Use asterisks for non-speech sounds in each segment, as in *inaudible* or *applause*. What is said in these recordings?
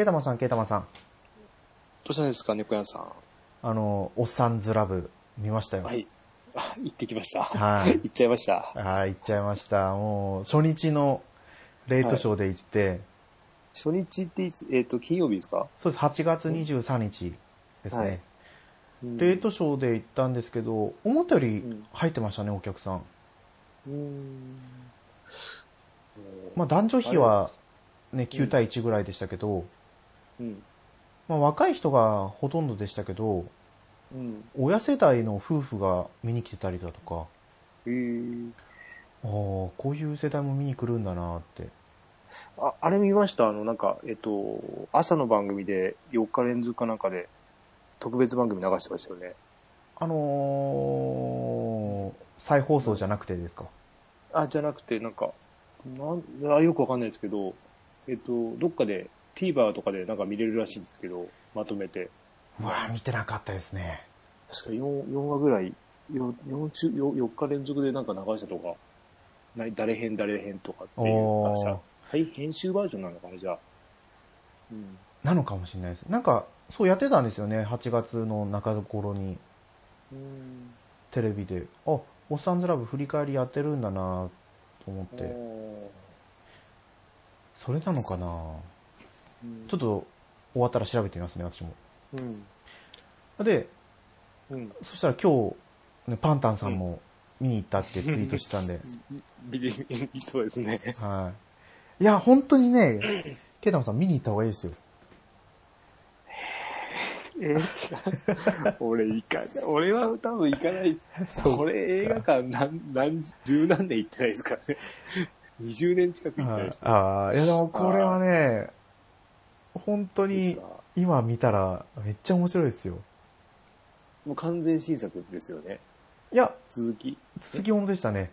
ケータマンさん、ケータマンさん。どうしたんですか、猫屋さん。あの、おっさんずラブ、見ましたよ。はい。あ、行ってきました。はい *laughs* 行っちゃいました。はい、行っちゃいました。もう、初日のレートショーで行って、初日っていつ、えっ、と、金曜日ですか？そうです、8月23日ですね。はいレートショーで行ったんですけど、思ったよりうん入ってましたね、お客さん。うーん。まあ男女比はね、9対1ぐらいでしたけど、うん。まあ若い人がほとんどでしたけど、うん。親世代の夫婦が見に来てたりだとか、えー、ああ、こういう世代も見に来るんだなって。あ、あれ見ました？あの、なんか、えっ、と、朝の番組で4日連続かなんかで特別番組流してましたよね。あのー、再放送じゃなくてですか？あ、じゃなくて、なんか、なんあよくわかんないですけど、えっ、と、どっかで TVer とかでなんか見れるらしいんですけど、まとめて。うわあ見てなかったですね。確か 4, 4話ぐらい、4, 4, 中 4, 4日連続でなんか流したとか、ない誰編誰編とかっていう、あさ再編集バージョンなのかな、じゃあ。うん。なのかもしれないです。なんか、そうやってたんですよね、8月の中頃にうん。テレビで。あ、おっさんずラブ振り返りやってるんだなと思っおて。ーそれなのかなうんちょっと終わったら調べてみますね、私も。うん。で、うん。そしたら今日、ね、パンタンさんも見に行ったってツイートしてたんで。ビリ、そうですね。はい。いや、本当にね、ケイタマさん見に行った方がいいですよ。え俺行かない。俺は多分行かないです。そう俺映画館何、何、十何年行ってないですからね。20年近く行ってないです。ああ、いやでもこれはね、本当にですか？今見たらめっちゃ面白いですよ。もう完全新作ですよね。いや、続き。続きものでしたね。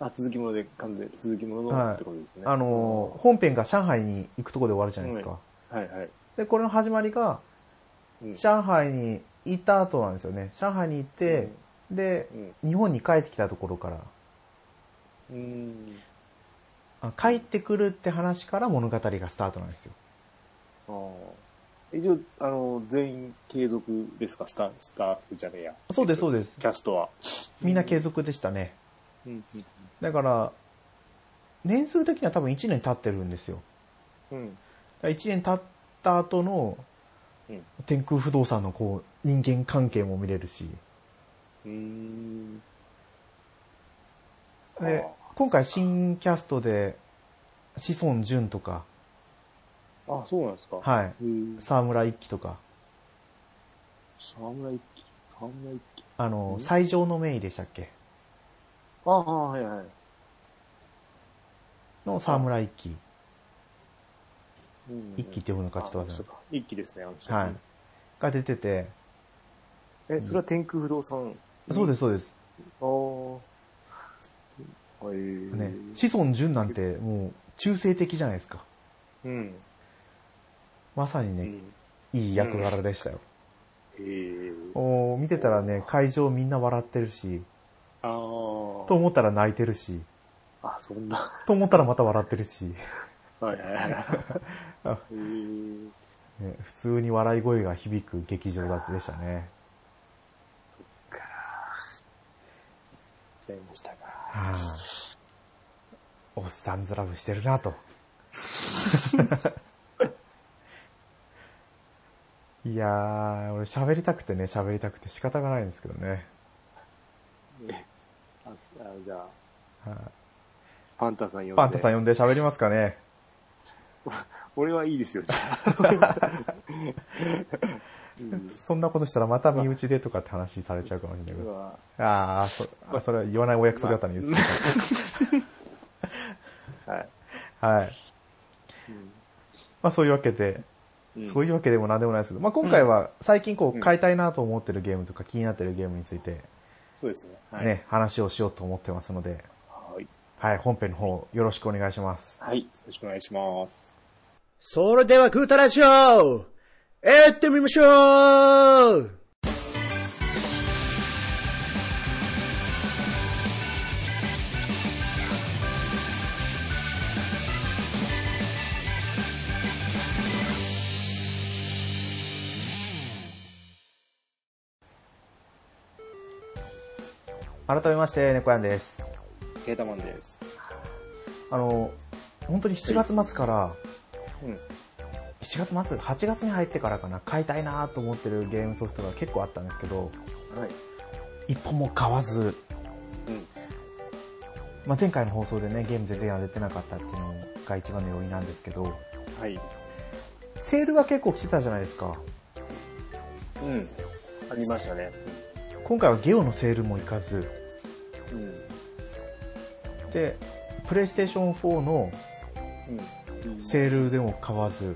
あ、続きもので、完全、続きものはいのってことですね。あのー、本編が上海に行くところで終わるじゃないですか。はいはい。で、これの始まりが、うん上海に行った後なんですよね。上海に行って、で、うん。日本に帰ってきたところから、うん。あ帰ってくるって話から物語がスタートなんですよ。ああ。一応、あの、全員継続ですか？スタスタッフじゃねえや。そうです、そうです。キャストは。みんな継続でしたね。うん。うん。だから、年数的には多分1年経ってるんですよ。うん。だから1年経った後のうん。天空不動産のこう、人間関係も見れるし。うん。であ、今回新キャストで、志尊淳とか、あ、そうなんですか。はい。沢村一樹とか、沢村一樹。沢村一樹。あの、うん最上の名医でしたっけ？ああ、はいはい。の沢村一樹。うん一樹って呼ぶのかちょっと忘れましたあそうか一樹ですね、あの人はい。が出てて、え、それは天空不動産。そうです、そうです。ああ。はい。ね、志尊淳なんてもう中性的じゃないですか。うん。まさにね、うん。いい役柄でしたよ。へえ。おー見てたらね、会場みんな笑ってるし、ああ。と思ったら泣いてるし、あ、そんな。と思ったらまた笑ってるし、はいはいはい。あ *laughs* へえ。ね、普通に笑い声が響く劇場だってでしたね。か。ちゃいましたか。はあ、おっさんずラブしてるなと。*laughs* いやー、俺喋りたくてね、喋りたくて仕方がないんですけどね。ねあ、あじゃあ、はいパンタさん呼んで。パンタさん呼んで喋りますかね。*laughs* 俺はいいですよ、じゃあ。うんそんなことしたらまた身内でとかって話されちゃうかもしれないけど。ああ、そあそれは言わないお約束だったのに言って *laughs* はい。た。はい。まあそういうわけで、うんそういうわけでも何でもないですけど、まあ今回は最近こう変えたいなと思ってるゲームとか気になってるゲームについてそうですね。はい。ね、話をしようと思ってますので、はい。はい、本編の方よろしくお願いします。はい。よろしくお願いします。それでは、グータラジオ行ってみましょう改めまして、猫やんです。ケータマンです。あの、本当に7月末から、うん。7月末、8月に入ってからかな、買いたいなと思ってるゲームソフトが結構あったんですけど、はい。一本も買わず、うん。まあ、前回の放送でね、ゲーム全然やれてなかったっていうのが一番の要因なんですけど、はい。セールが結構来てたじゃないですか。うん。ありましたね。今回はゲオのセールも行かず、うん。で、プレイステーション4のうん。セールでも買わず、うん。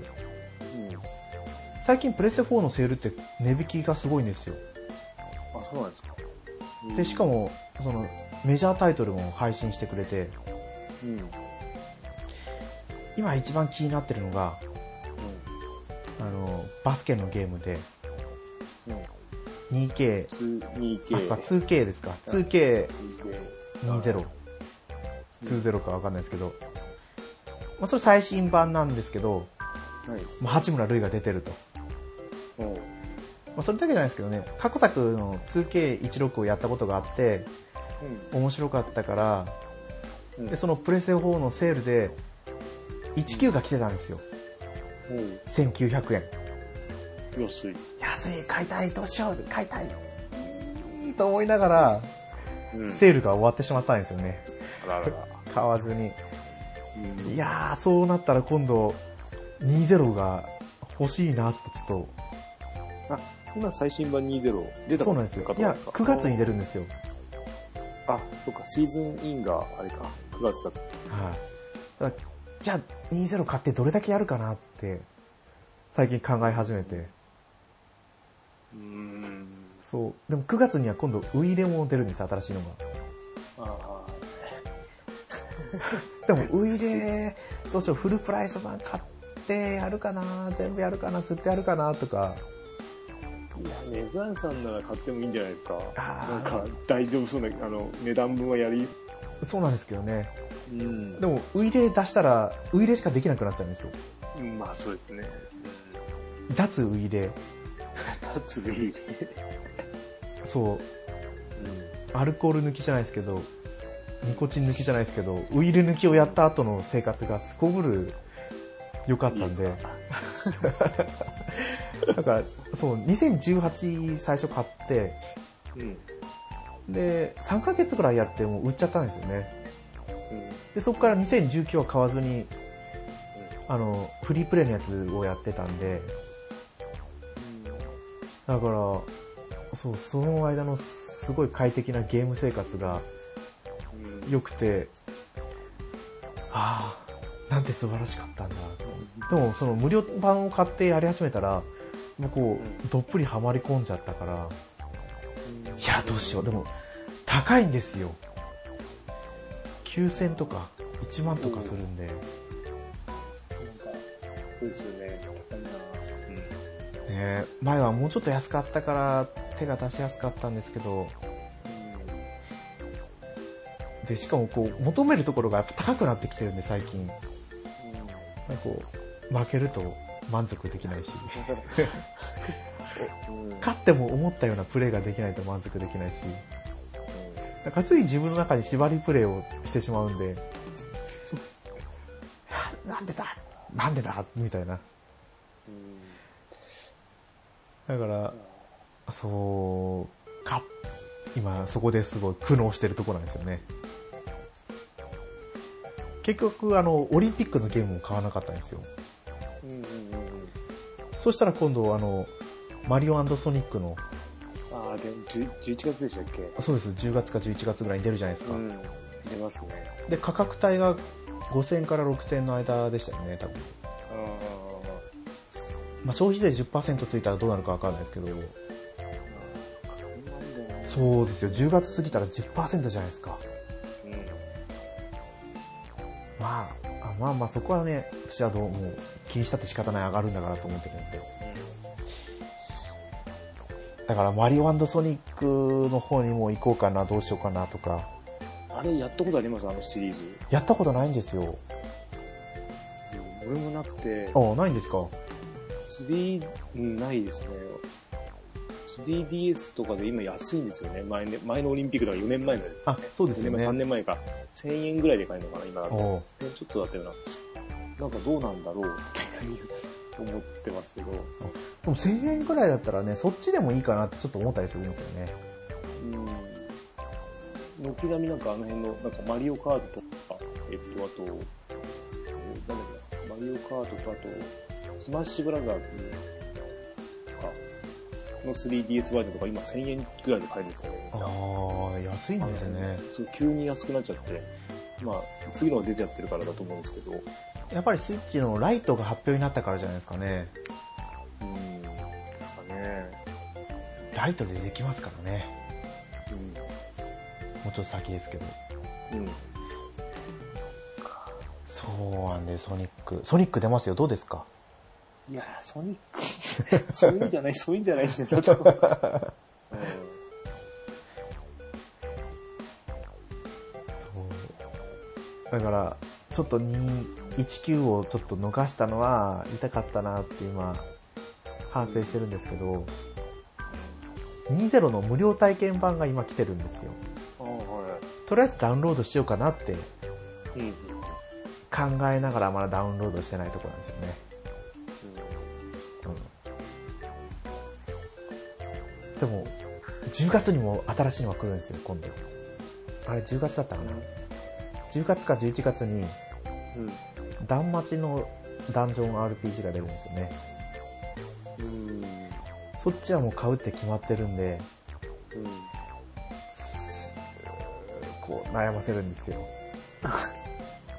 最近プレステ4のセールって値引きがすごいんですよ。あ、そうなんですか。で、しかも、も、その、メジャータイトルも配信してくれて、うん。今一番気になってるのが、あの、バスケのゲームで、うん。うん。2K、2K。あ、そうか、2K ですか。2K20、2K。20かわかんないですけど、まあ、それ最新版なんですけど、はい。まあ、八村塁が出てると。まあ、それだけじゃないですけどね、過去作の 2K16 をやったことがあって、面白かったから、うん。で、そのプレステ4のセールで、19が来てたんですよ。おう1900円。安い。安い、買いたい、どうしよう、買いたい。いいと思いながら、うん。セールが終わってしまったんですよね。あららら。買わずに。うんいやー、そうなったら今度、20が欲しいなってちょっあ、今最新版20出と、たそうなんですよ。いや、9月に出るんですよ。あ、そっか、シーズンインがあれか、9月だった。はい。だからじゃあ、20買ってどれだけやるかなって、最近考え始めて。うーん。そう。でも9月には今度、ウイイレも出るんです、新しいのが。あ *laughs* でも、ウイイレ、どうしよう、フルプライス版買ってやるかな全部やるかな釣ってやるかなとか。あ。いや、ネズアンさんなら買ってもいいんじゃないですか。なんか、大丈夫そうな、あの、値段分はやり、そうなんですけどね。うん。でも、ウイイレ出したら、ウイイレしかできなくなっちゃうんですよ。うんまあそうですね。脱ウイイレ。*laughs* うん。立つビール。そう。アルコール抜きじゃないですけど、ニコチン抜きじゃないですけど、ウイル抜きをやった後の生活がすこぶる良かったんで、だ *laughs* から、そう、2018最初買って、うん。うん。で、3ヶ月ぐらいやってもう売っちゃったんですよね。で、そこから2019は買わずに、あの、フリープレイのやつをやってたんで、だから、そう、その間のすごい快適なゲーム生活がうん。良くて、ああ、なんて素晴らしかったんだ。でも、その無料版を買ってやり始めたら、もうこう、どっぷりハマり込んじゃったから、いや、どうしよう。でも、高いんですよ。9000とか、1万とかするんで、そうですよね。ね、前はもうちょっと安かったから手が出しやすかったんですけど、で、しかもこう、求めるところがやっぱ高くなってきてるんで、最近。なんかこう、負けると満足できないし。勝っても思ったようなプレーができないと満足できないし、なんかつい自分の中に縛りプレイをしてしまうんで、なんでだ？なんでだ？みたいな。だから、そう、か、今そこですごい苦悩してるところなんですよね。結局、あの、オリンピックのゲームを買わなかったんですよ。うん。うん。うん。そしたら今度、あの、マリオソニックの、ああ、でも、11月でしたっけ？そうです、10月か11月ぐらいに出るじゃないですか。うん。出ますね。で、価格帯が5000から6000の間でしたよね、多分。あまあ、消費税10%ついたらどうなるかわかんないですけど、あ、そうですよ、10月過ぎたら10%じゃないですか。うん。まあ、あまあまあそこはね、私はどうもう気にしたって仕方ない上がるんだからと思ってるんで。だからマリオソニックの方にも行こうかな、どうしようかなとか。あれやったことあります？あのシリーズ。やったことないんですよ。俺もなくて、ああ、ないんですか？3、うんないですね。3DS とかで今安いんですよね。前ね前のオリンピックだから4年前のやつ。あ、そうです4年前、3よね。年前か。1000円ぐらいで買えるのかな、今だと。ちょっとだったよな。なんかどうなんだろうって思ってますけど。でも1000円くらいだったらね、そっちでもいいかなってちょっと思ったりするんですよね。うん。軒並みなんかあの辺の、なんかマリオカートとか、えっと、あと、えーなんだっけな、マリオカートとあと、スマッシュブラザーズとかの 3DS バージョンとか今1000円ぐらいで買えるんですよね。ああ、安いんですね。そう急に安くなっちゃって、まあ、次のが出ちゃってるからだと思うんですけど、やっぱりスイッチのライトが発表になったからじゃないですかね。うん、なんかね、ライトでできますからね。うもうちょっと先ですけど。ん、うん。そうなんで、ソニック。ソニック出ますよ。どうですか？いやー、ソニック、*laughs* そういうんじゃない、そういうんじゃないんだよ、多分だから、ちょっと219をちょっと逃したのは痛かったなって今、反省してるんですけど、20の無料体験版が今来てるんですよ。とりあえずダウンロードしようかなって。考えながらまだダウンロードしてないところなんですよね。でも、10月にも新しいのが来るんですよ、今度。あれ10月だったかな ?10 月か11月に、うん。断待ちのダンジョン RPG が出るんですよね。うん。そっちはもう買うって決まってるんで、うん。こう悩ませるんですよ。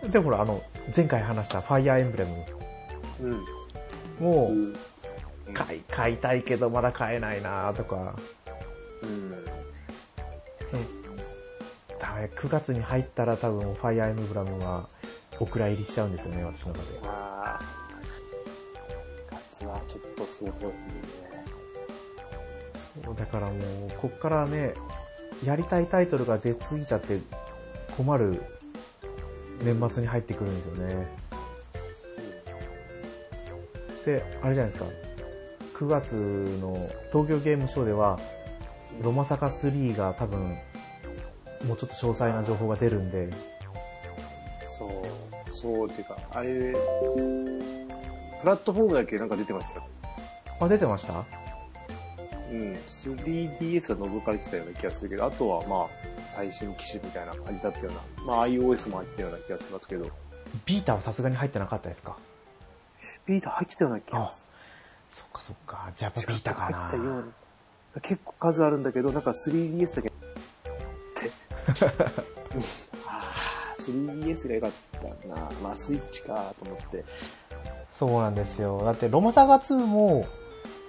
*laughs* で、ほら、あの、前回話したファイアーエンブレムうん。もうん。う、買い、買いたいけどまだ買えないなとか、うん。ダメ、9月に入ったら多分ファイアーエンブレムはお蔵入りしちゃうんですよね、私の中で。ああ。夏はちょっとすごそうですね。だからもう、こっからね、やりたいタイトルが出過ぎちゃって困る年末に入ってくるんですよね。で、あれじゃないですか。9月の東京ゲームショウでは、ロマサカ3が多分、もうちょっと詳細な情報が出るんで、そう、そう、っていうか、あれ、プラットフォームだけなんか出てましたよ。あ、出てました？うん。3DS が覗かれてたような気がするけど、あとはまあ、最新機種みたいな感じだったような、まあ iOS も入ってたような気がしますけど、ビータはさすがに入ってなかったですか？ビータ入ってたような気がすそっかそっか。じゃあやっぱビータかな結構数あるんだけど、なんか 3DS だけ、っ *laughs* て。ああ、3DS が良かったな。まあスイッチかと思って。そうなんですよ。だってロマサガ2も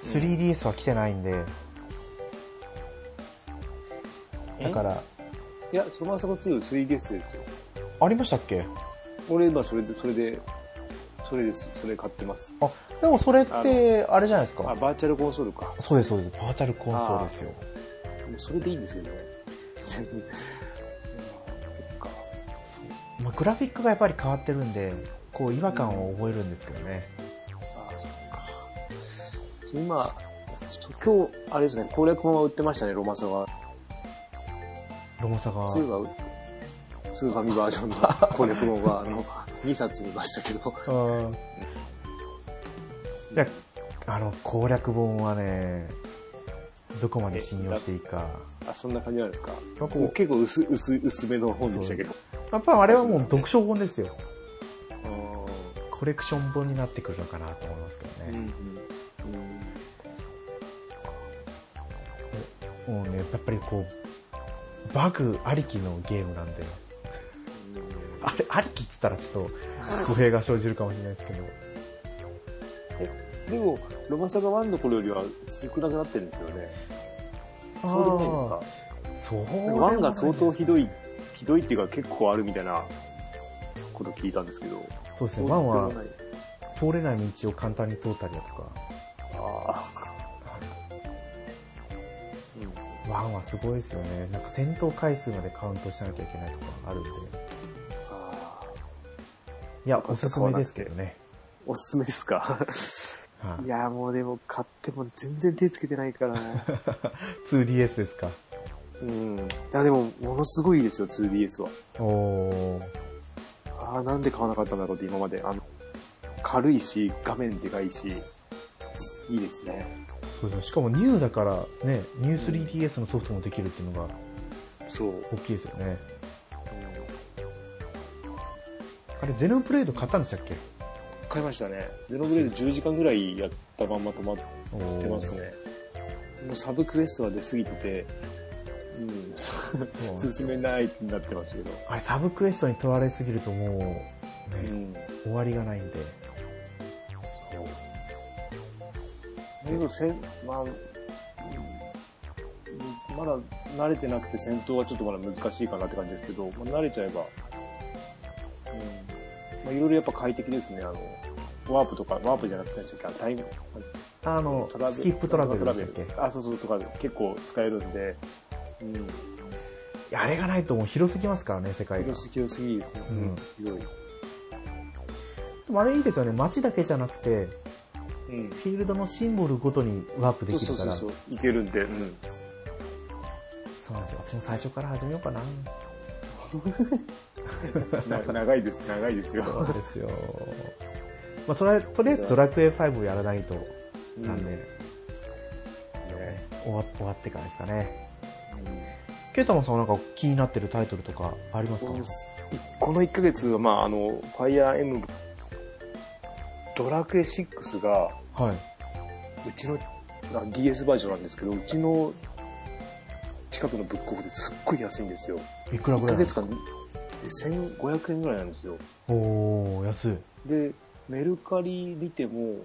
3DS は来てないんで、だから、いや、そのまさか2、3DS ですよ。ありましたっけ？俺今それで、それで、それです。それ買ってます。あ、でもそれって、あれじゃないですあ、か。バーチャルコンソールか。そうです、そうです。バーチャルコンソールですよ。もうそれでいいんですよね。全然。うんそっか。まあ、グラフィックがやっぱり変わってるんで、こう違和感を覚えるんですけどね。ああ、そっか。今、今日、あれですね、攻略本は売ってましたね、ロマサが。ロマサガ。2は売って、2ファミバージョンの攻略本は、あの、2冊見ましたけど。うん。いや、あの、攻略本はね、どこまで信用していいか。あ、そんな感じなんですか？結構薄、薄、薄めの本でしたけど。やっぱあれはもう読書本ですよ。コレクション本になってくるのかなと思いますけどうんうんね。うんもうね、やっぱりこう、バグありきのゲームなんで、あれ、ありきっつったらちょっと語弊が生じるかもしれないですけど。でも、ロマサガ1の頃よりは少なくなってるんですよね。そうでもないんですか？そうでもない1が相当ひどい、ひどいっていうか結構あるみたいなこと聞いたんですけど。そうですね、1そうでもは通れない道を簡単に通ったりだとか、ああ。うん。1はすごいですよね。なんか戦闘回数までカウントしなきゃいけないとかあるんで。いや、おすすめですけどね。おすすめですか？はいいやーもうでも買っても全然手つけてないからな。*laughs* 2DS ですか？うん。いやでも、ものすごいですよ、2DS は。おー。ああ、なんで買わなかったんだろうって今まで。あの、軽いし、画面でかいし、いいですね。そうですね。しかもニューだからね、ニュー 3DS のソフトもできるっていうのがそう。大きいですよね。あれ、ゼノブレード買ったんでしたっけ？買いましたね。ゼノブレード10時間ぐらいやったまんま止まってますね。もうサブクエストは出過ぎてて、そううん、進めないってなってますけど。あれ、サブクエストに取られすぎるともう、ね、うん。終わりがないんで。だけど、せん、まあ、うんまだ慣れてなくて戦闘はちょっとまだ難しいかなって感じですけど、まあ、慣れちゃえば、うん。まあ、いろいろやっぱ快適ですね、あの、ワープとか、ワープじゃなくてタイム、あのスキップトラベルでしたっけ？いあ、そうそう、とか結構使えるんで、うん。やあれがないともう広すぎますからね、世界が。広す広すぎですね。うん広い。でもあれいいですよね。街だけじゃなくて、うん。フィールドのシンボルごとにワープできるから。そうそうそう。いけるんで、うん。そうなんですよ。私も最初から始めようかな。*laughs* な長いです、長いですよ。そうですよ。まあ、とりあえずとりあえずドラクエ5をやらないと、なんで、うんね終わ終わってからですかね。うんケイタマンさんはなんか気になってるタイトルとかありますか？この1ヶ月は、まあ、あの、ファイアーエム、ドラクエ6が、はい。うちの、あ DS バージョンなんですけど、うちの近くのブックオフですっごい安いんですよ。1いくらぐらいヶ月間で1500円ぐらいなんですよ。おー、安い。で、メルカリ見ても、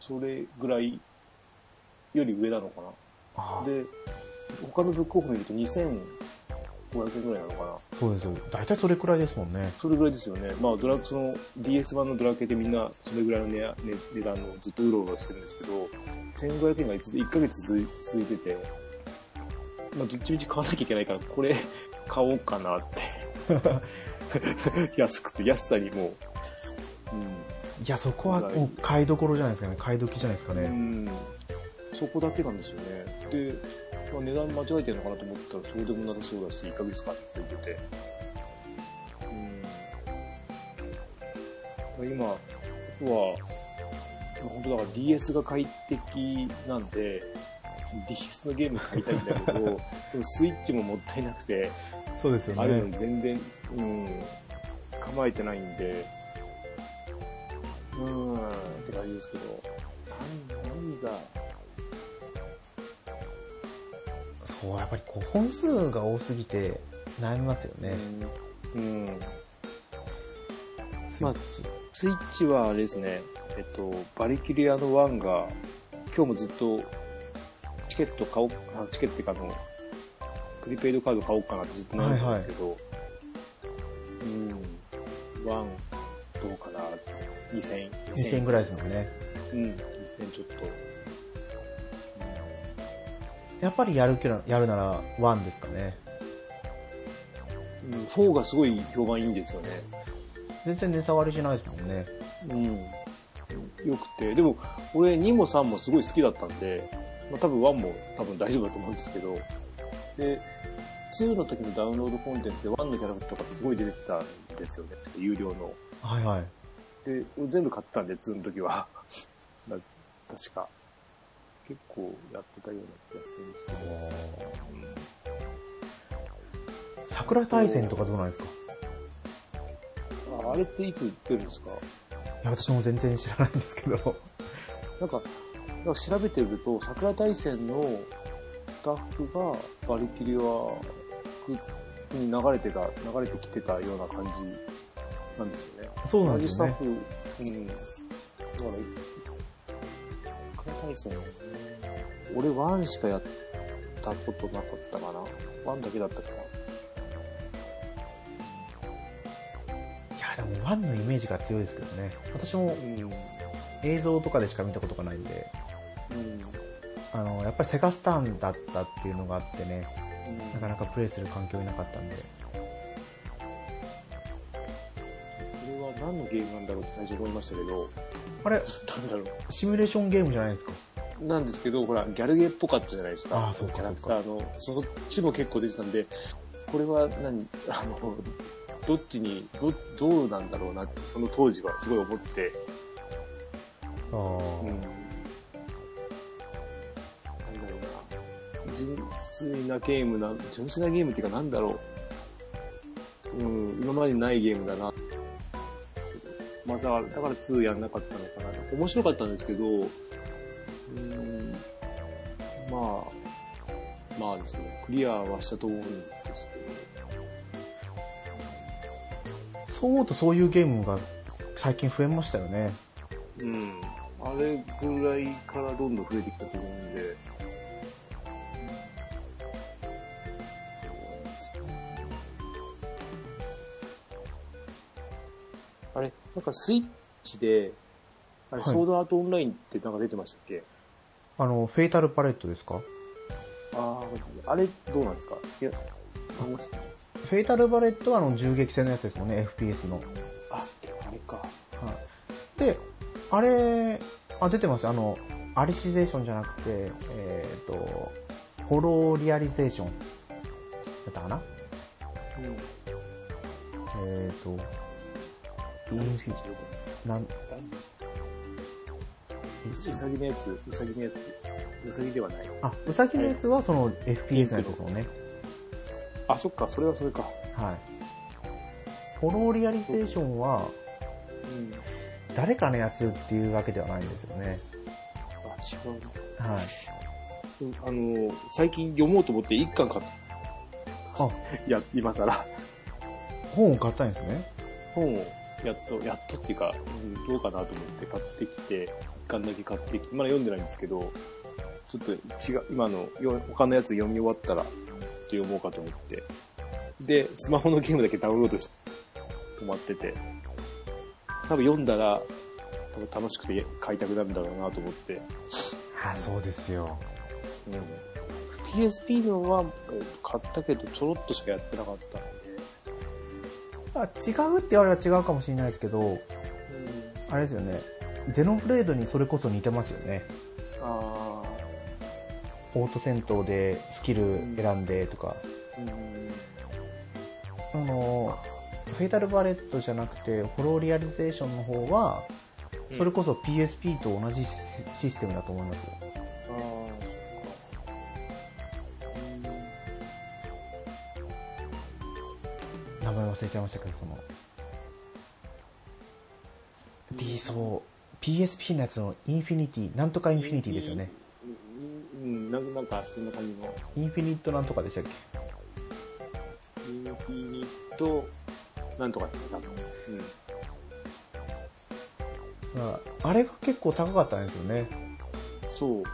それぐらいより上なのかあな。で、他のブックオフ見ると2500円ぐらいなのかな。そうですよ。大体それくらいですもんね。それぐらいですよね。まあ、ドラその DS 版のドラクエでみんなそれぐらいの値値値段のずっとうろうろしてるんですけど、1500円がずっと1ヶ月続い続いてて、まあ、どっちみち買わなきゃいけないから、これ買おうかなって。*laughs* 安くて、安さにもう、いや、そこはもう買いどころじゃないですかね。買い時じゃないですかうん。うね。ん。そこだけなんですよね。で、まあ、値段間違えてるのかなと思ったら、そうでもなさそうだし、1ヶ月間ついてて。うん。今、あとは、本当だから DS が快適なんで、DS のゲーム買いたいんだけど、*laughs* でもスイッチももったいなくて、そうですよあるのね。に全然、うん、構えてないんで、うーん、って感じですけど、何、何が、そう、やっぱりこう本数が多すぎて悩みますよね。うん、うん。スイッチ。スイッチはあれですね、えっと、バリキリアの1が、今日もずっと、チケット買おう、あチケットっていうかあの、プリペイドカード買おうかなってずっと悩んでたんですけど、うん、1、どうかなって、2000、2000円ぐらいですもんね。うん、2000ちょっと。やっぱりやるやるなら1ですかね。うん、4がすごい評判いいんですよね。全然値下がりしないですもんね。うん。よくて。でも、俺2も3もすごい好きだったんで、まあ多分1も多分大丈夫だと思うんですけど、で、2の時のダウンロードコンテンツで1のキャラクターがすごい出てたんですよね。有料の。はいはい。で、俺全部買ってたんで、2の時は。*laughs* な確か。結構やってたような気がするんですけど。桜大戦とかどうなんですかああれっていつ出るんですか？いや、私も全然知らないんですけど。なんか、なんか調べてると、桜大戦のスタッフがバリキリアに流れてた、流れてきてたような感じなんですよね。そうなんですよね。同じスタッフ、うん。だから、桜大戦、俺ワンしかやったことなかったかな。ワンだけだったかな。いや、でも1のイメージが強いですけどね。私もうん。映像とかでしか見たことがないんで、うん。あの、やっぱりセガスターンだったっていうのがあってね、うんなかなかプレイする環境いなかったんで。これは何のゲームなんだろうって最初思いましたけど、あれ、なんだろシミュレーションゲームじゃないですか。う。なんですけど、ほら、ギャルゲーっぽかったじゃないですか。あーそうかキャラクターの、そっちも結構出てたんで、これは何、あの、どっちに、ど、どうなんだろうなって、その当時はすごい思って、ああ、うん。純粋なゲームな、純粋なゲームっていうかなんだろう。うん、今までにないゲームだな。まあ、だから、だから2やんなかったのかな。面白かったんですけど、うん、まあ、まあですね、クリアはしたと思うんですけど、そう思うとそういうゲームが最近増えましたよね。うん。あれぐらいからどんどん増えてきたと思うんで。なんかスイッチで、あれ、はいソードアートオンラインってなんか出てましたっけ？あの、フェイタルパレットですか？ああ、あれどうなんですか？いや、あもしフェイタルパレットはあの銃撃戦のやつですもんね、FPS の。あ、あれか。はい。で、あれ、あ、出てますよ。あの、アリシゼーションじゃなくて、えっ、と、ホローリアリゼーションだったかな？うん。えっ、と、なん、うさぎのやつ、うさぎのやつ、うさぎではない。あ、ウサギのやつはその FPS のやつですもんね。あ、そっか、それはそれか。はい。ホローリアリゼーションは、うん。誰かのやつっていうわけではないんですよね。あ、違うな。はい。うんあの、最近読もうと思って一巻買った。あ、*laughs* いや、今更。本を買ったんですね。本を、やっと、やっとっていうか、うんどうかなと思って買ってきて、一巻だけ買ってきて、まだ読んでないんですけど、ちょっと違う、今の、よ他のやつ読み終わったら、ちょっと読もうかと思って。で、スマホのゲームだけダウンロードして、止まってて。多分読んだら、多分楽しくて買いたくなるんだろうなと思って。あ、そうですよ。うん、PSP のはえー買ったけど、ちょろっとしかやってなかったので。あ違うって言われれば違うかもしれないですけど、あれですよね。ゼノブレードにそれこそ似てますよね。あオート戦闘でスキル選んでとか。あ、の、フェイタルバレットじゃなくて、ホローリアリゼーションの方は、それこそ PSP と同じシステムだと思いますよ。名前忘れちゃいましたけど、その。D、そう、PSP のやつのインフィニティ、なんとかインフィニティですよね。うん、うん、なんか、そんな感じの。インフィニットなんとかでしたっけ？インフィニット、なんとかって多分。うん。まああれが結構高かったんですよね。そう。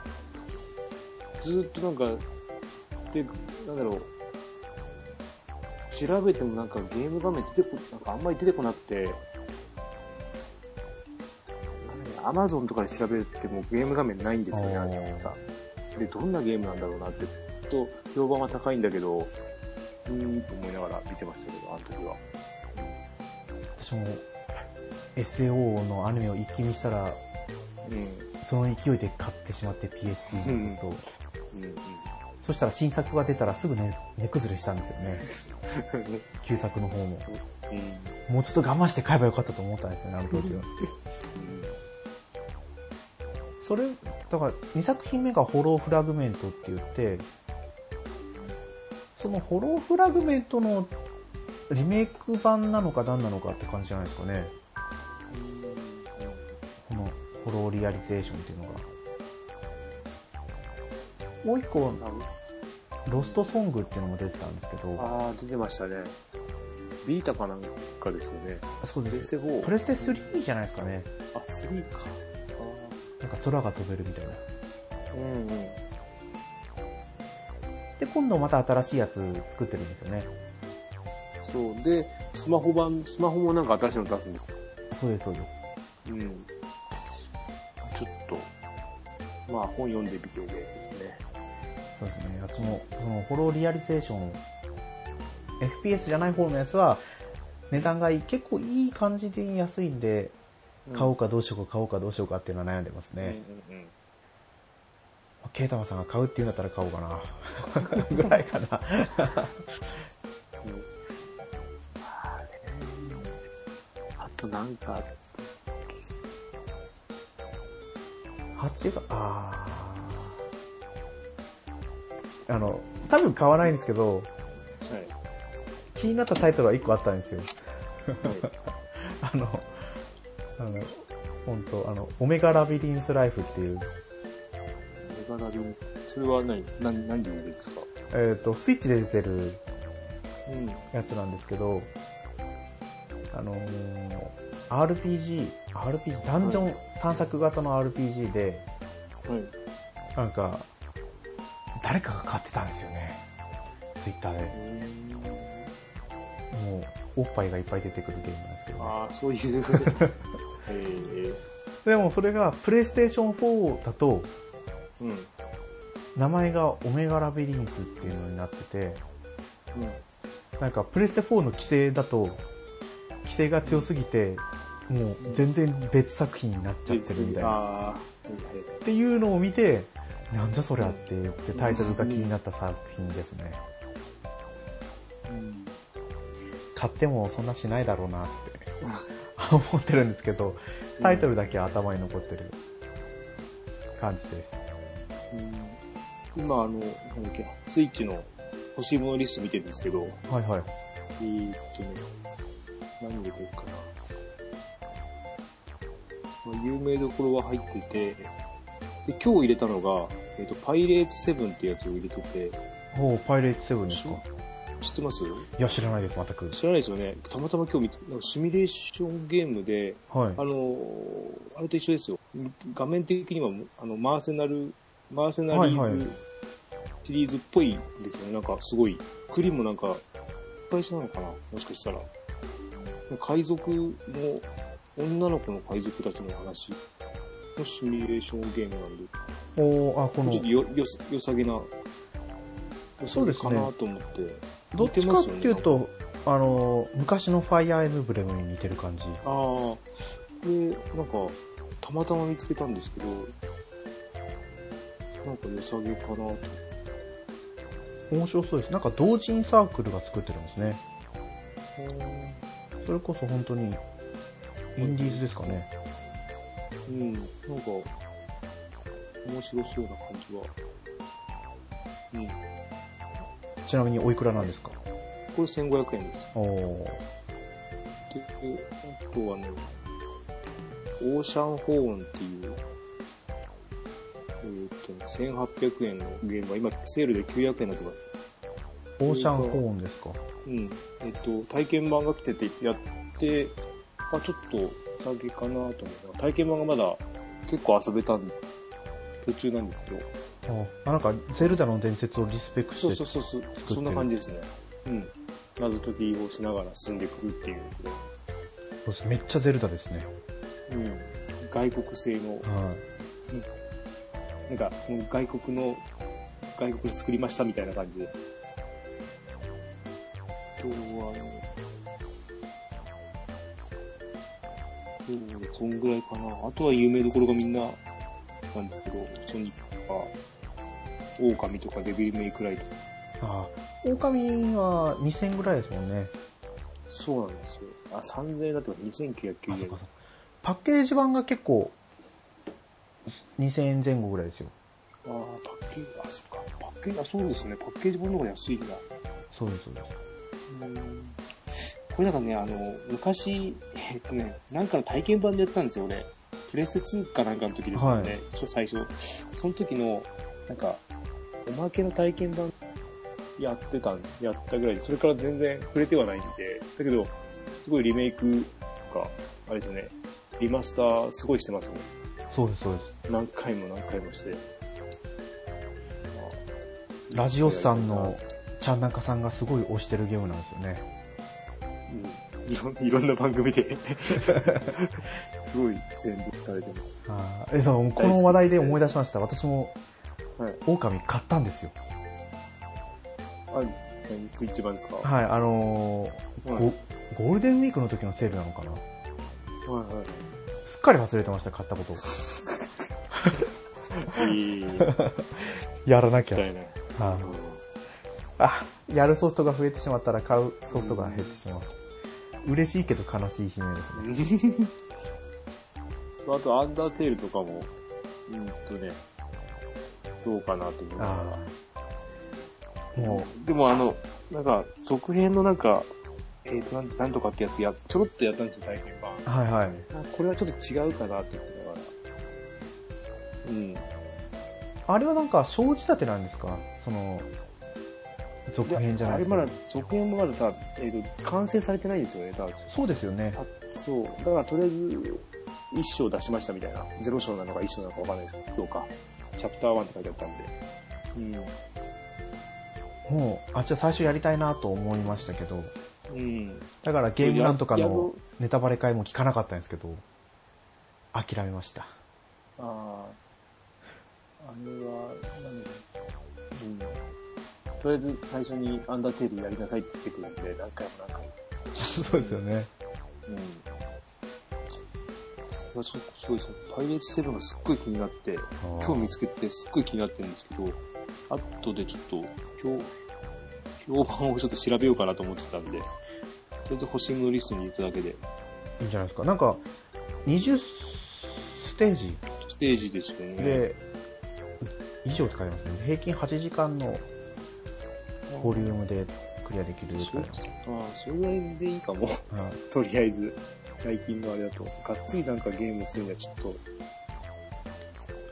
ずーっとなんか、で、なんだろう。調べてもなんかゲーム画面出てこ、なんかあんまり出てこなくて、アマゾンとかで調べてもゲーム画面ないんですよね、あーあれがで、どんなゲームなんだろうなって、ずっと評判は高いんだけど、うーんと思いながら見てましたけど、あの時は。私も SAO のアニメを一気見したら、うん。その勢いで買ってしまって PSP にずっと。うんうん。そしたら新作が出たらすぐね、値崩れしたんですよね。*laughs* 旧作の方も。うん。もうちょっと我慢して買えばよかったと思ったんですよね、あの当時は。それ、だから2作品目がホローフラグメントって言って、そのホローフラグメントのリメイク版なのか何なのかって感じじゃないですかね。このホローリアリゼーションっていうのが。もう一個、ロストソングっていうのも出てたんですけど、ああ、出てましたね。ビータかなんかですよね。そうです。プレステ4。プレステ3じゃないですかね。あ、3か。なんか空が飛べるみたいな。うんうん。で、今度また新しいやつ作ってるんですよね。そう。で、スマホ版、スマホもなんか新しいの出すんですそうです、そうです。うん。ちょっと、まあ本読んでみてね。そうですね。私も、その、ホローリアリゼーション、FPS じゃない方のやつは、値段がいい結構いい感じで安いんで、買おうかどうしようか買おうかどうしようかっていうのは悩んでますね。うんうんうん。ケイタマさんが買うって言うんだったら買おうかな。*laughs* ぐらいかな。あとなんか、8が、あーあの、多分買わないんですけど、はい。気になったタイトルは1個あったんですよ。はい。*laughs* あの、あの、本当あの、オメガラビリンスライフっていう、メガラビンそれは何、何、何で言うんですか？えっ、と、スイッチで出てるうん。やつなんですけど、あのー RPG、RPG、ダンジョン探索型の RPG で、はい。なんか、誰かが買ってたんですよね。ツイッターで。もう、おっぱいがいっぱい出てくるゲームなんですけど。ああ、そういう。*laughs* えー、でもそれが、プレイステーション4だと、うん。うん。名前がオメガラビリンスっていうのになってて、なんかプレステ4の規制だと、規制が強すぎて、もう全然別作品になっちゃってるみたいな。っていうのを見て、なんじゃそりゃって言ってタイトルが気になった作品ですね。うん。買ってもそんなしないだろうなって思ってるんですけど、タイトルだけは頭に残ってる感じです。うん今、あの、なんだっけ、スイッチの欲しいものリスト見てるんですけど、はいはい。えーっとね、何でこうかな。まあ有名どころは入ってて、で、今日入れたのが、えーっと、パイレーツ7ってやつを入れてて、おーパイレーツ7ですか？知ってます？いや、知らないです、全く。知らないですよね。たまたま今日見つなんかシミュレーションゲームで、はい。あのーあれと一緒ですよ。画面的には、あの、マーセナル、マーセナリーはいはいズシリーズっぽいですよね。なんかすごい、クリもなんか、いっぱい一緒なのかな？もしかしたら。海賊の、女の子の海賊たちの話のシミュレーションゲームなんで、おーあ、このちょっと、よ、よ、よさげな、よそうですねかなと思って。どっちかっていうと、あの、昔のファイアーエムブレムに似てる感じ。ああ、で、なんか、たまたま見つけたんですけど、なんか良さげかなと。面白そうです。なんか同人サークルが作ってるんですね。それこそ本当に、インディーズですかね。うん、なんか、面白そうな感じは。うん。ちなみにおいくらなんですか？これ1500円です。おー。で、であとはね、オーシャンホーンっていう、えーっとね、1800円のゲームは今セールで900円になってます。オーシャンホーンですか？うん。えっと、体験版が来ててやって、まあちょっと下げかなと思うな。体験版がまだ結構遊べたんで、途中なんですけど。あ、なんか、ゼルダの伝説をリスペクそうしてそうそうそう。るそんな感じですね。うん。謎解きをしながら進んでいくっていうのそうですめっちゃゼルダですね。で。うん。外国製の、はなんか、もう外国の、外国で作りましたみたいな感じで。あとはそう、そんぐらいかな。あとは有名どころがみんな、なんですけど、ソニックとか、狼とかデビルメイクライト。い。ああ、狼は2000ぐらいですもんね。そうなんですよ。あ、3000円だって2990あ、円パッケージ版が結構、2000円前後ぐらいですよ。ああ、パッケージ、あ、そっか。パッケージ、あ、そうですね。パッケージ本の方が安いんだ。そうです、そうです。これなんかね、あの、昔、*laughs* えっとね、なんかの体験版でやったんですよね。プレステ2かなんかの時ですよね。はい最初。その時の、なんか、おまけの体験版やってたん、やったぐらいで、それから全然触れてはないんで、だけど、すごいリメイクとか、あれですよね、リマスターすごいしてますもん。そうです、そうです。何回も何回もして。ラジオスさんのちゃんなかさんがすごい推してるゲームなんですよね。うん、いろんいろんな番組で、すごい宣伝されてます。あーえ、そうこの話題で思い出しました。私も、はい。狼買ったんですよ。あ、何スイッチ版ですか？はい、あのーはいゴゴールデンウィークの時のセールなのかな？はいはい。っかり忘れてました、買ったこと。*laughs* いい。み *laughs* やらなきゃ。たいな。はいあ、やるソフトが増えてしまったら買うソフトが減ってしまう。嬉しいけど悲しい悲鳴ですね。*laughs* そう、あと、アンダーテールとかも、うんとね、どうかなと思いながら。もでもあの、なんか、続編のなんか、えーと、なんなんとかってやつや、ちょろっとやったんですよ、体験版。う、はいはい。あこれはちょっと違うかなって思いながら。うん。あれはなんか、小仕立てなんですか？その、続編じゃないですか。あれまだ、続編もまださ、えーと、完成されてないんですよね。そうですよね。あそう。だからとりあえず、一章出しましたみたいな。ゼロ章なのか一章なのかわかんないですけど、どうか。チャプター1って書いてあったんで。もう、あ、じゃあ最初やりたいなと思いましたけど、うん。うん。だからゲームなんとかやのネタバレ会も聞かなかったんですけど、諦めました。ああ。あれは、なんだろう。うん。とりあえず最初にアンダーテールやりなさいって言ってくるんで、何回も何回も。そうですよね。うん。それはちょっとすごいですね。パイレーツ7がすっごい気になって、今日見つけてすっごい気になってるんですけど、後でちょっと、評、評判をちょっと調べようかなと思ってたんで、とりあえず星のリストに入れただけで、いいんじゃないですか。なんか、20ステージステージですよね。で、以上って書いてますね。平均8時間のボリュームでクリアできる。ああ、それぐらいでいいかも。はいとりあえず、最近のあれだと。がっつりなんかゲームするにはちょっと、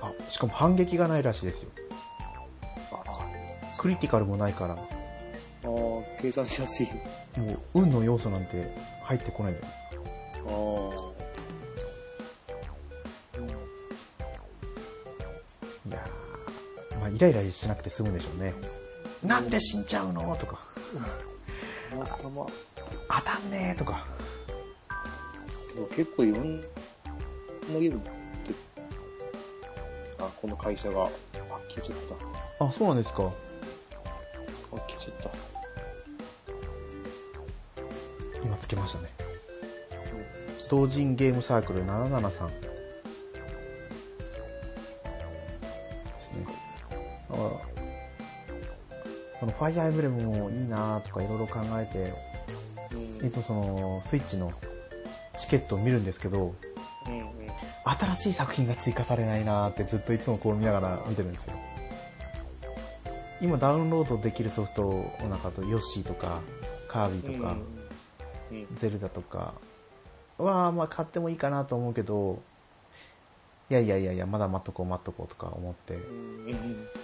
あ、しかも反撃がないらしいですよ。クリティカルもないから、ああ、計算しやすい。もう運の要素なんて入ってこないんだよ。ああ。いやー、まあイライラしなくて済むんでしょうね。なんで死んじゃうの？とか、当たんねーとか。結構いろんなゲームって、あ、この会社が、あ、消えちゃった。あ、そうなんですか。あ、消えちゃった。今つけましたね。同人ゲームサークル773。ファイアーエンブレムもいいなとかいろいろ考えて、うん。いつもそのスイッチのチケットを見るんですけど、うんうん。新しい作品が追加されないなーってずっといつもこう見ながら見てるんですよ。今ダウンロードできるソフトの中だとヨッシーとかカービィとか、うん。ゼルダとかは、まあ買ってもいいかなと思うけど、いやいやいやいや、まだ待っとこう待っとこうとか思って。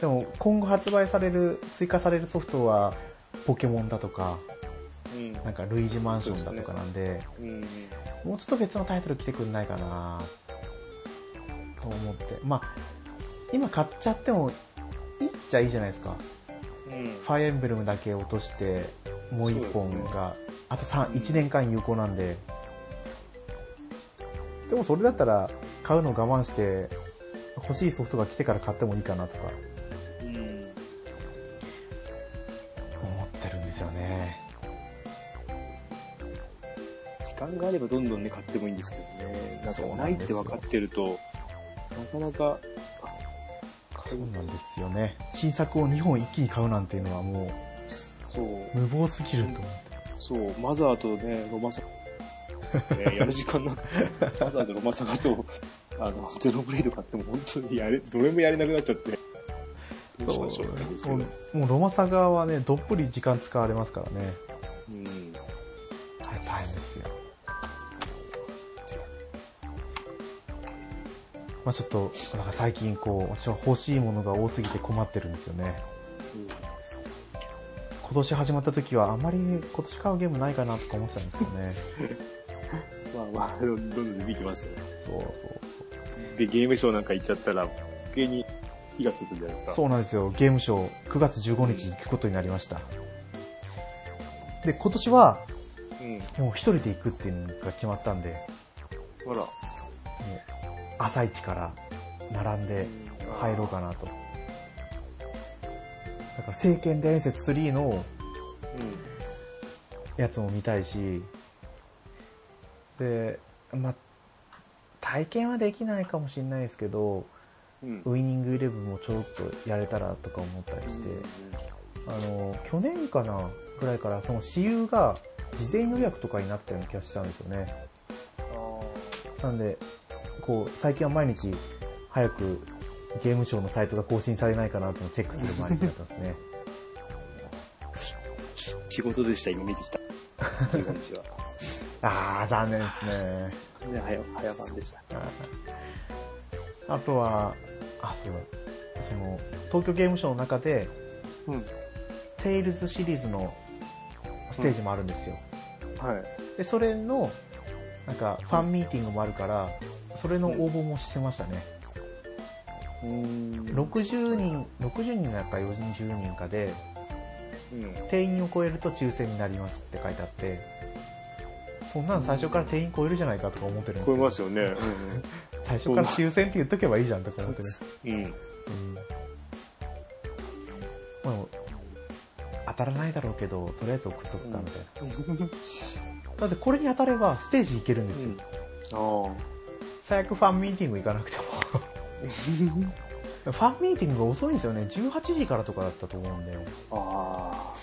でも今後発売される、追加されるソフトは、ポケモンだとか、うん。なんかルイージマンションだとかなんで、うん。もうちょっと別のタイトル来てくんないかなと思って。まあ、今買っちゃってもいいっちゃいいじゃないですか。うん。ファイアエンブレムだけ落として、もう一本が、あと3、1年間有効なんで、でもそれだったら、買うの我慢して、欲しいソフトが来てから買ってもいいかなとか、うん。思ってるんですよね。時間があればどんどんね、買ってもいいんですけどね。なんかないって分かってると、なかなか、あそうなんですよね。新作を2本一気に買うなんていうのはもそう、う、無謀すぎると思って。そう、マザーとね、ロマサやる時間なくマザーとロマサガと、あの、ゼロブレイド買っても本当にやれ、どれもやれなくなっちゃって、どう。もうもうロマサガはね、どっぷり時間使われますからね。うん。大変ですよ。まあちょっと、なんか最近こう、私は欲しいものが多すぎて困ってるんですよね。今年始まった時はあまり今年買うゲームないかなとか思ってたんですけどね。*laughs* まあまあ、どんどん出てきますよね。そうそうで、ゲームショーなんか行っちゃったら、余計に火がつくんじゃないですか？そうなんですよ。ゲームショー9月15日に行くことになりました。で、今年はうん。もう一人で行くっていうのが決まったんで、ほら。もう朝一から並んで入ろうかなと。だから、聖剣伝説3のやつも見たいし、で、まあ、体験はできないかもしれないですけど、うん。ウイニングイレブンもちょろっとやれたらとか思ったりして、あの、去年かなぐらいからその私有が事前予約とかになったような気がしたんですよね。あなんで、こう、最近は毎日早くゲームショーのサイトが更新されないかなっていうのをチェックする毎日だったんですね。ー *laughs* 仕事でした、今見てきた。15日は。あー、残念ですね。ね、早、早番でした。あとは、あ、そうだ。その、東京ゲームショウの中で、うん。テイルズシリーズのステージもあるんですよ。はい。で、それの、なんか、ファンミーティングもあるから、それの応募もしてましたね。うーん。60人、60人か40人かで、うん。定員を超えると抽選になりますって書いてあって、そんなん最初から定員超えるじゃないかとか思ってるんです超えますよね。うん *laughs* 最初から抽選って言っとけばいいじゃんとか思ってね。うん。うん。うん。まあ、当たらないだろうけど、とりあえず送っとくかみたいな。*laughs* だってこれに当たればステージ行けるんですよ。あ最悪ファンミーティング行かなくても。*laughs* ファンミーティングが遅いんですよね。18時からとかだったと思うんで。あ。あ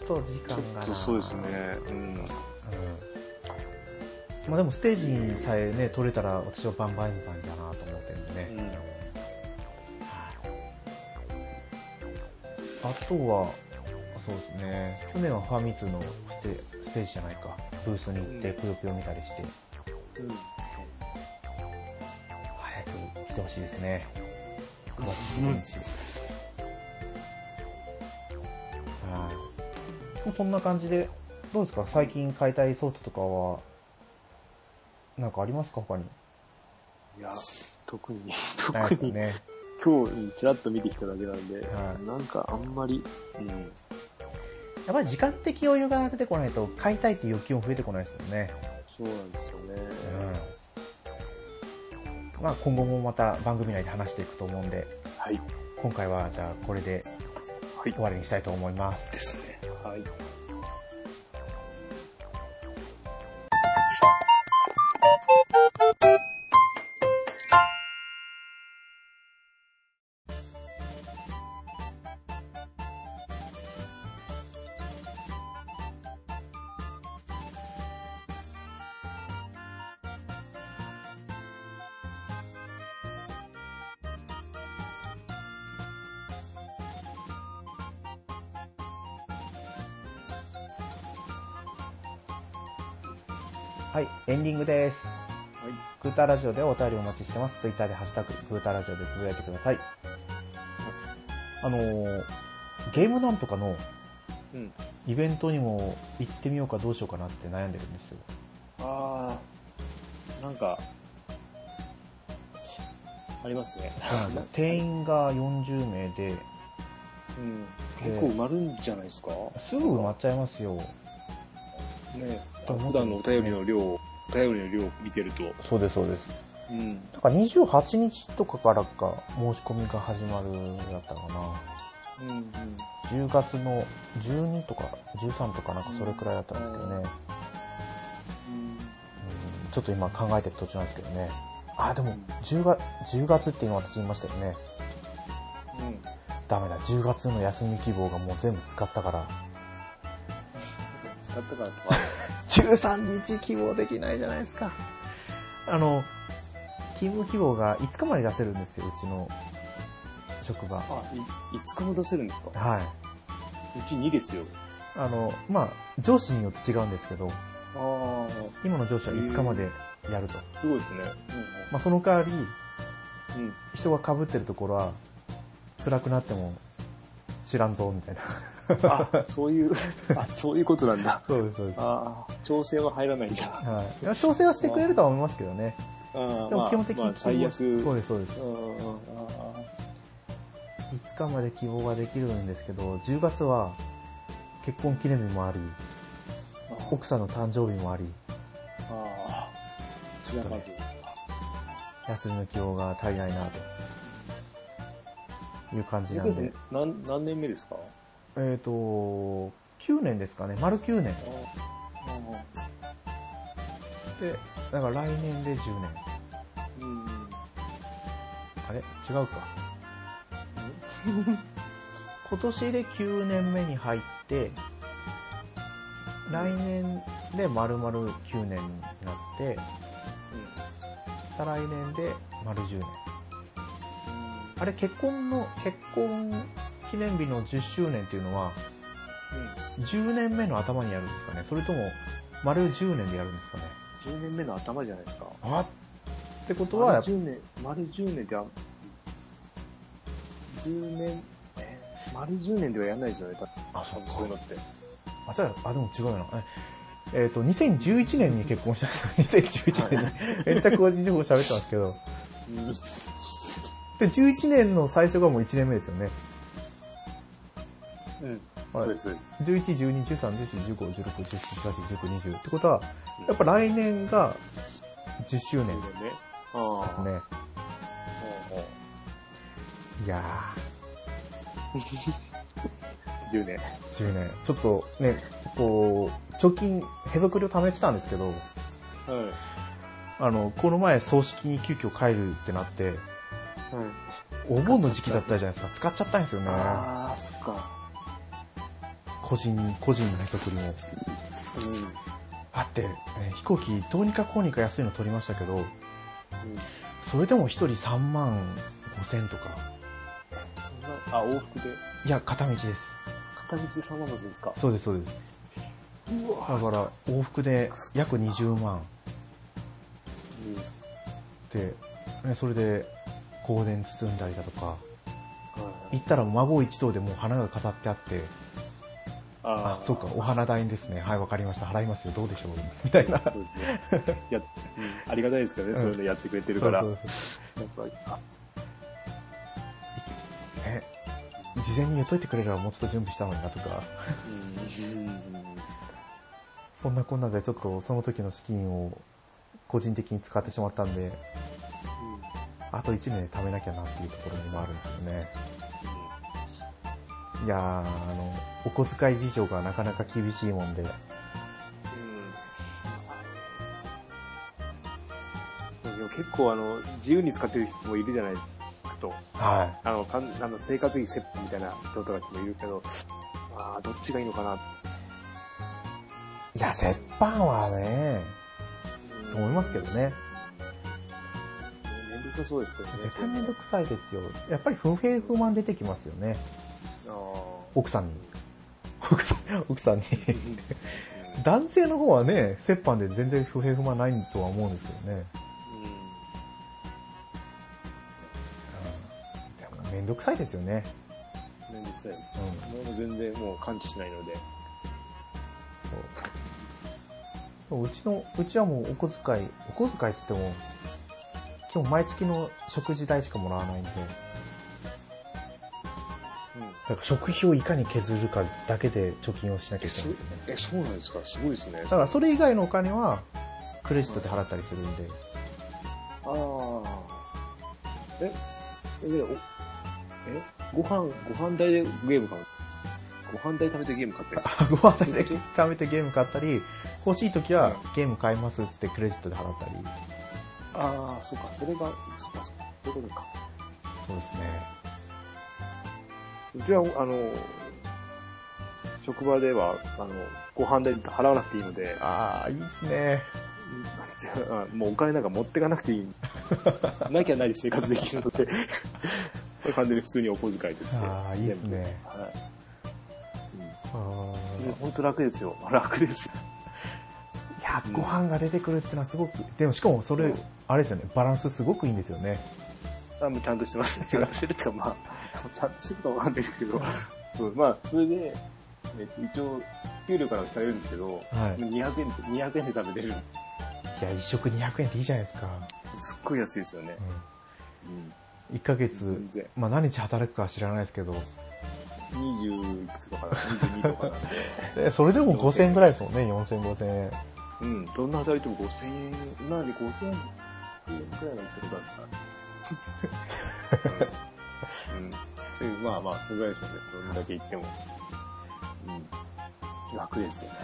ちょっと時間あ。がなそうですね。うん。うん。まあでもステージさえね、取れたら私はバンバンバンだなと思ってるんでね。うん。あとは、そうですね、去年はファミ通のステステージじゃないか、ブースに行ってうんぷよぷよ見たりして、うん。早く来てほしいですね。9月15日。はい。こんな感じで、どうですか？最近買いたいソフトとかは、なんかありますか他に？いや、特に、*laughs* 特に、ね。今日ちらっと見てきただけなんで、はいなんかあんまり、うん。やっぱり時間的余裕が出てこないと、買いたいっていう欲求も増えてこないですよね。そうなんですよね。うん。まあ今後もまた番組内で話していくと思うんで、はい。今回はじゃあこれではい終。わりにしたいと思います。ですね。はい。はい、タラジオでお便りお待ちしてます。ツイッターでハッシュタグ、グータラジオでつぶやいてください。あのー、ゲームなんとかのうん。イベントにも行ってみようかどうしようかなって悩んでるんですよ。ああ、なんか、ありますね。定員が40名で、うん。結構埋まるんじゃないですか？すぐ埋まっちゃいますよ。ね普段のお便りの量、お便りの量を見てると、そうです、そうです。うん。だから28日とかからか申し込みが始まるだったかな。うんうん。10月の12とか13とかなんかそれくらいだったんですけどね。うんちょっと今考えてる途中なんですけどね。あ、でも10月、10月って今私言いましたよね。うん。うん。ダメだ、10月の休み希望がもう全部使ったから。使ったからとか。13日希望できないじゃないですか。あの、勤務希望が5日まで出せるんですよ、うちの職場。あ、い、いつかも出せるんですか？はい。うち2ですよ。あの、まあ、上司によって違うんですけど、ああ、今の上司は5日までやると。すごいですね。まあ、その代わり、うんうん。人が被ってるところは、辛くなっても知らんぞ、みたいな。あ、そういう、あ、そういうことなんだ。そうです、そうです。ああ、調整は入らないんだ。はい。調整はしてくれるとは思いますけどね。でも基本的にまあ、最悪。そうです、そうです。うんうんうんあ5日まで希望ができるんですけど、10月は結婚記念日もあり、あ奥さんの誕生日もあり、ああ。休みの希望が足りないなという感じなんで。何、何年目ですか？えっ、と、9年ですかね。丸9年。あで、だから来年で10年。あれ？違うか。今年で9年目に入って、来年で丸々9年になって、再来年で丸10年。あれ結婚の、結婚記念日の10周年っていうのは、10年目の頭にやるんですかね？それとも、丸10年でやるんですかね？うん。10年目の頭じゃないですか。あってことは、丸10年、丸10年であ、10年、え丸10年ではやんないですよね、ぱ、あ、そ多分そういうのって。あ、じゃあ、あ、でも違うよな。ええっ、と、2011年に結婚したんですよ。*laughs* 2011年に。めっちゃ個人情報喋ってますけど。で、11年の最初がもう1年目ですよね。うん。はいそうです、そうです。11、12、13、14、15、16、17、18、19、20。ってことは、やっぱ来年が10周年10年ね。ああ。ですね。いやう。*laughs* 10年。ー、10年。ちょっとね、こう、貯金、へそくりを貯めてたんですけど、はい。あの、この前葬式に急遽帰るってなって、はい。お盆の時期だったじゃないですか。使っちゃったんですよね。ああ。個人、個人のへそくりも。うん。だって、ね、飛行機どうにかこうにか安いの取りましたけど、うん。それでも一人3万5千とか。そんな、あ、往復で、いや、片道です。片道で3万持つんですか？そうです、そうです。だから、往復で約20万うん。で、ね、それで、香典包んだりだとか、はい行ったら孫一同でもう花が飾ってあって、ああ、そうか、お花代ですね。はい、わかりました。払いますよ。どうでしょうみたいな。そうですね。や、うん、ありがたいですからね、そういうのやってくれてるから。そうそうやっぱり、ね、事前に言っといてくれればもうちょっと準備したのになとか。そんなこんなでちょっとその時の資金を個人的に使ってしまったんで、あと1年で貯めなきゃなっていうところにもあるんですよね。いやー、あの、お小遣い事情がなかなか厳しいもんで、うん。でも結構あの、自由に使ってる人もいるじゃないですかと。はあの、かんあの生活費折半みたいな人たちもいるけど、ああ、どっちがいいのかな。い。いや、折半はね、と思いますけどね。めんどくさそうですけどね。絶対めんどくさいですよ。やっぱり不平不満出てきますよね。あ奥さんに。奥さん奥さんに。ー男性の方はね、折半で全然不平不満ないとは思うんですよね。でもめんどくさいですよね。うん。めんどくさいです。うんもう全然もう感知しないので。そううちの、うちはもうお小遣い、お小遣いって言っても、基本毎月の食事代しかもらわないんで、だから食費をいかに削るかだけで貯金をしなきゃいけないんですよね。え、そうなんですか？すごいですね。だからそれ以外のお金は、クレジットで払ったりするんで、ああ。え、え、でおえ、ご飯、ご飯代でゲーム買う？ご飯代食べてゲーム買ったりする？ご飯で食べてゲーム買ったり、欲しい時はゲーム買いますっつってクレジットで払ったり、ああ、そうか、それが、そうか、そうかそういうことか。そうですね。うちは、あの、職場では、あの、ご飯代払わなくていいので、ああ、いいですね。あもうお金なんか持ってかなくていい。*laughs* なきゃないで生活できるので、完全に普通にお小遣いとして。ああ、いいですね。はい。あうん。ー本当楽ですよ。楽ですよ。いや、ご飯が出てくるってのはすごく、でもしかもそれうん、あれですよね、バランスすごくいいんですよね。あもうちゃんとしてますね。ちゃんとしてるっていうか、まあ、ちゃんとしてるかわかんないですけど、うん、まあ、それで、えっと、一応、給料から聞かれるんですけど、はい200円で、200円で食べれる。いや、一食200円っていいじゃないですか。すっごい安いですよね。うん。うん。1ヶ月。まあ何日働くかは知らないですけど、20いくつとかだ、*laughs* 22とかなんで。でそれでも5000円ぐらいですもんね、4000、5000円。うん、どんな働いても5000円、今まで5000円くらいのことだった。うん。でまあまあ、それぐらいですよね。どんだけ言っても。うん。楽ですよね。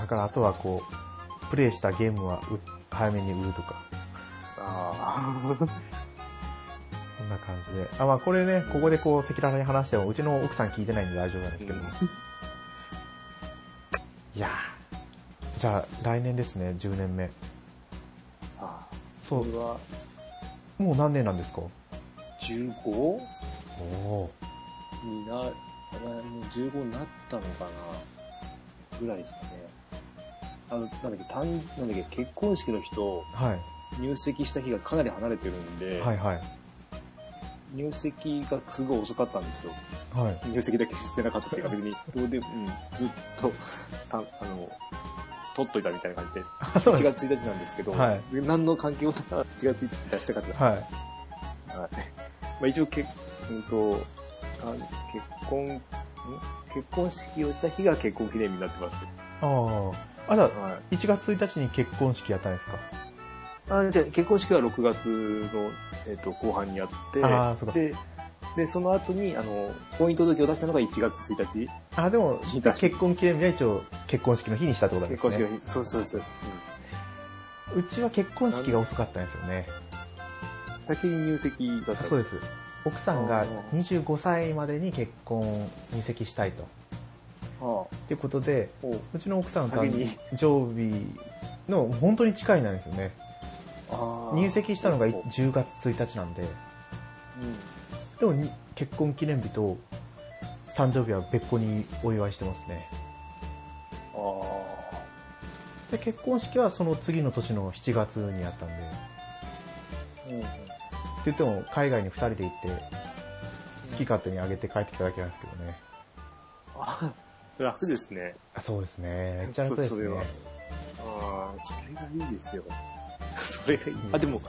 だからあとはこう、プレイしたゲームはう早めに売るとか。ああ。んな感じで。あ、まあこれね、ここでこう、赤裸々に話しても、うちの奥さん聞いてないんで大丈夫なんですけど。いやーじゃあ、来年ですね、10年目。ああ、そそうもう何年なんですか？15? おおにな、あもう15になったのかなぐらいですかね。あの、なんだっけ、単、なんだっけ、結婚式の日とはい。入籍した日がかなり離れてるんで、はいはい。入籍がすごい遅かったんですよ。はい。入籍だけしてなかったっていうか、別に、どうでも、うん、ずっと、たあの、取っといたみたいな感じで、*laughs* あ、そう1なんです月1日なんですけど、はい何の関係もなく1月1日出したかった。はい。はい。まあ一応け、うんと、あ結婚、ん？結婚式をした日が結婚記念日になってますけああ。あ、じゃあ、ど。はい。1月1日に結婚式やったんですか？あじゃあ結婚式は6月の、えっと後半にやって、で、で、その後に、あの、婚姻届を出したのが1月1日。あ、でも結婚記念日は一応結婚式の日にしたってことなんですね。結婚式の日。そうそうそう。うちは結婚式が遅かったんですよね。うん、先に入籍だったんそうです。奥さんがあー25歳までに結婚入籍したいと。はということで、ううちの奥さんの誕生日の本当に近いなんですよね。入籍したのがうん10月1日なんで、でもに結婚記念日と誕生日は別個にお祝いしてますね。あで、結婚式はその次の年の7月にやったんで、ーうんうんって言っても海外に2人で行って、好き勝手にあげて帰ってきただけなんですけどね。あ楽ですね。あそうですね。めっちゃ楽ですねそそれは。ああ、それがいいですよ。*laughs* それがいい。あ、でも、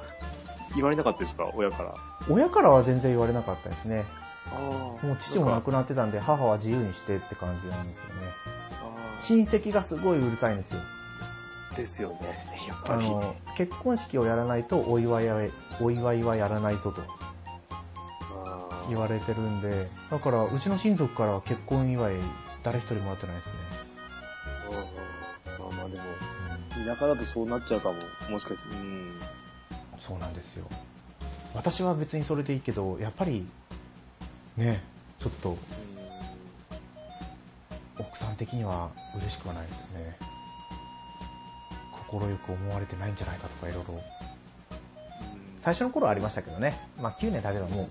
言われなかったですか？親から。親からは全然言われなかったですね。ああ。もう父も亡くなってたんで、母は自由にしてって感じなんですよね。あ親戚がすごいうるさいんですよ。ーですよね。やっぱり。あの、結婚式をやらないとお祝いやお祝いはやらないぞと言われてるんで、だからうちの親族からは結婚祝い誰一人もらってないですね。うんうんまあまあでも、うん田舎だとそうなっちゃうかも。もしかして。うん。そうなんですよ。私は別にそれでいいけど、やっぱり、ね、ちょっと奥さん的には嬉しくはないですね。心よく思われてないんじゃないかとかいろいろ。最初の頃はありましたけどね。まあ9年経てばもう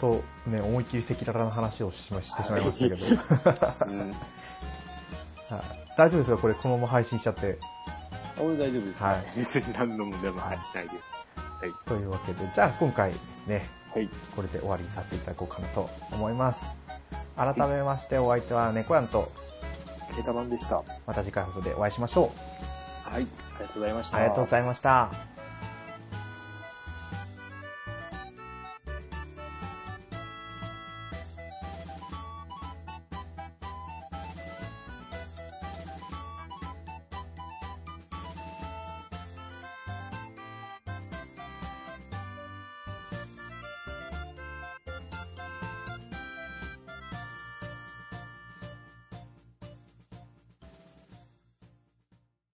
とね、思いっきり赤裸々な話をしましてしまいましたけど。*laughs* 大丈夫ですか？これこのまま配信しちゃって。大丈夫です。はい別に何の問題もはいないです。はい。というわけで、じゃあ今回ですね、はい。これで終わりにさせていただこうかなと思います。改めましてお相手は猫やんと、ケータマンでした。はまた次回放送でお会いしましょう。い。ありがとうございました。ありがとうございました。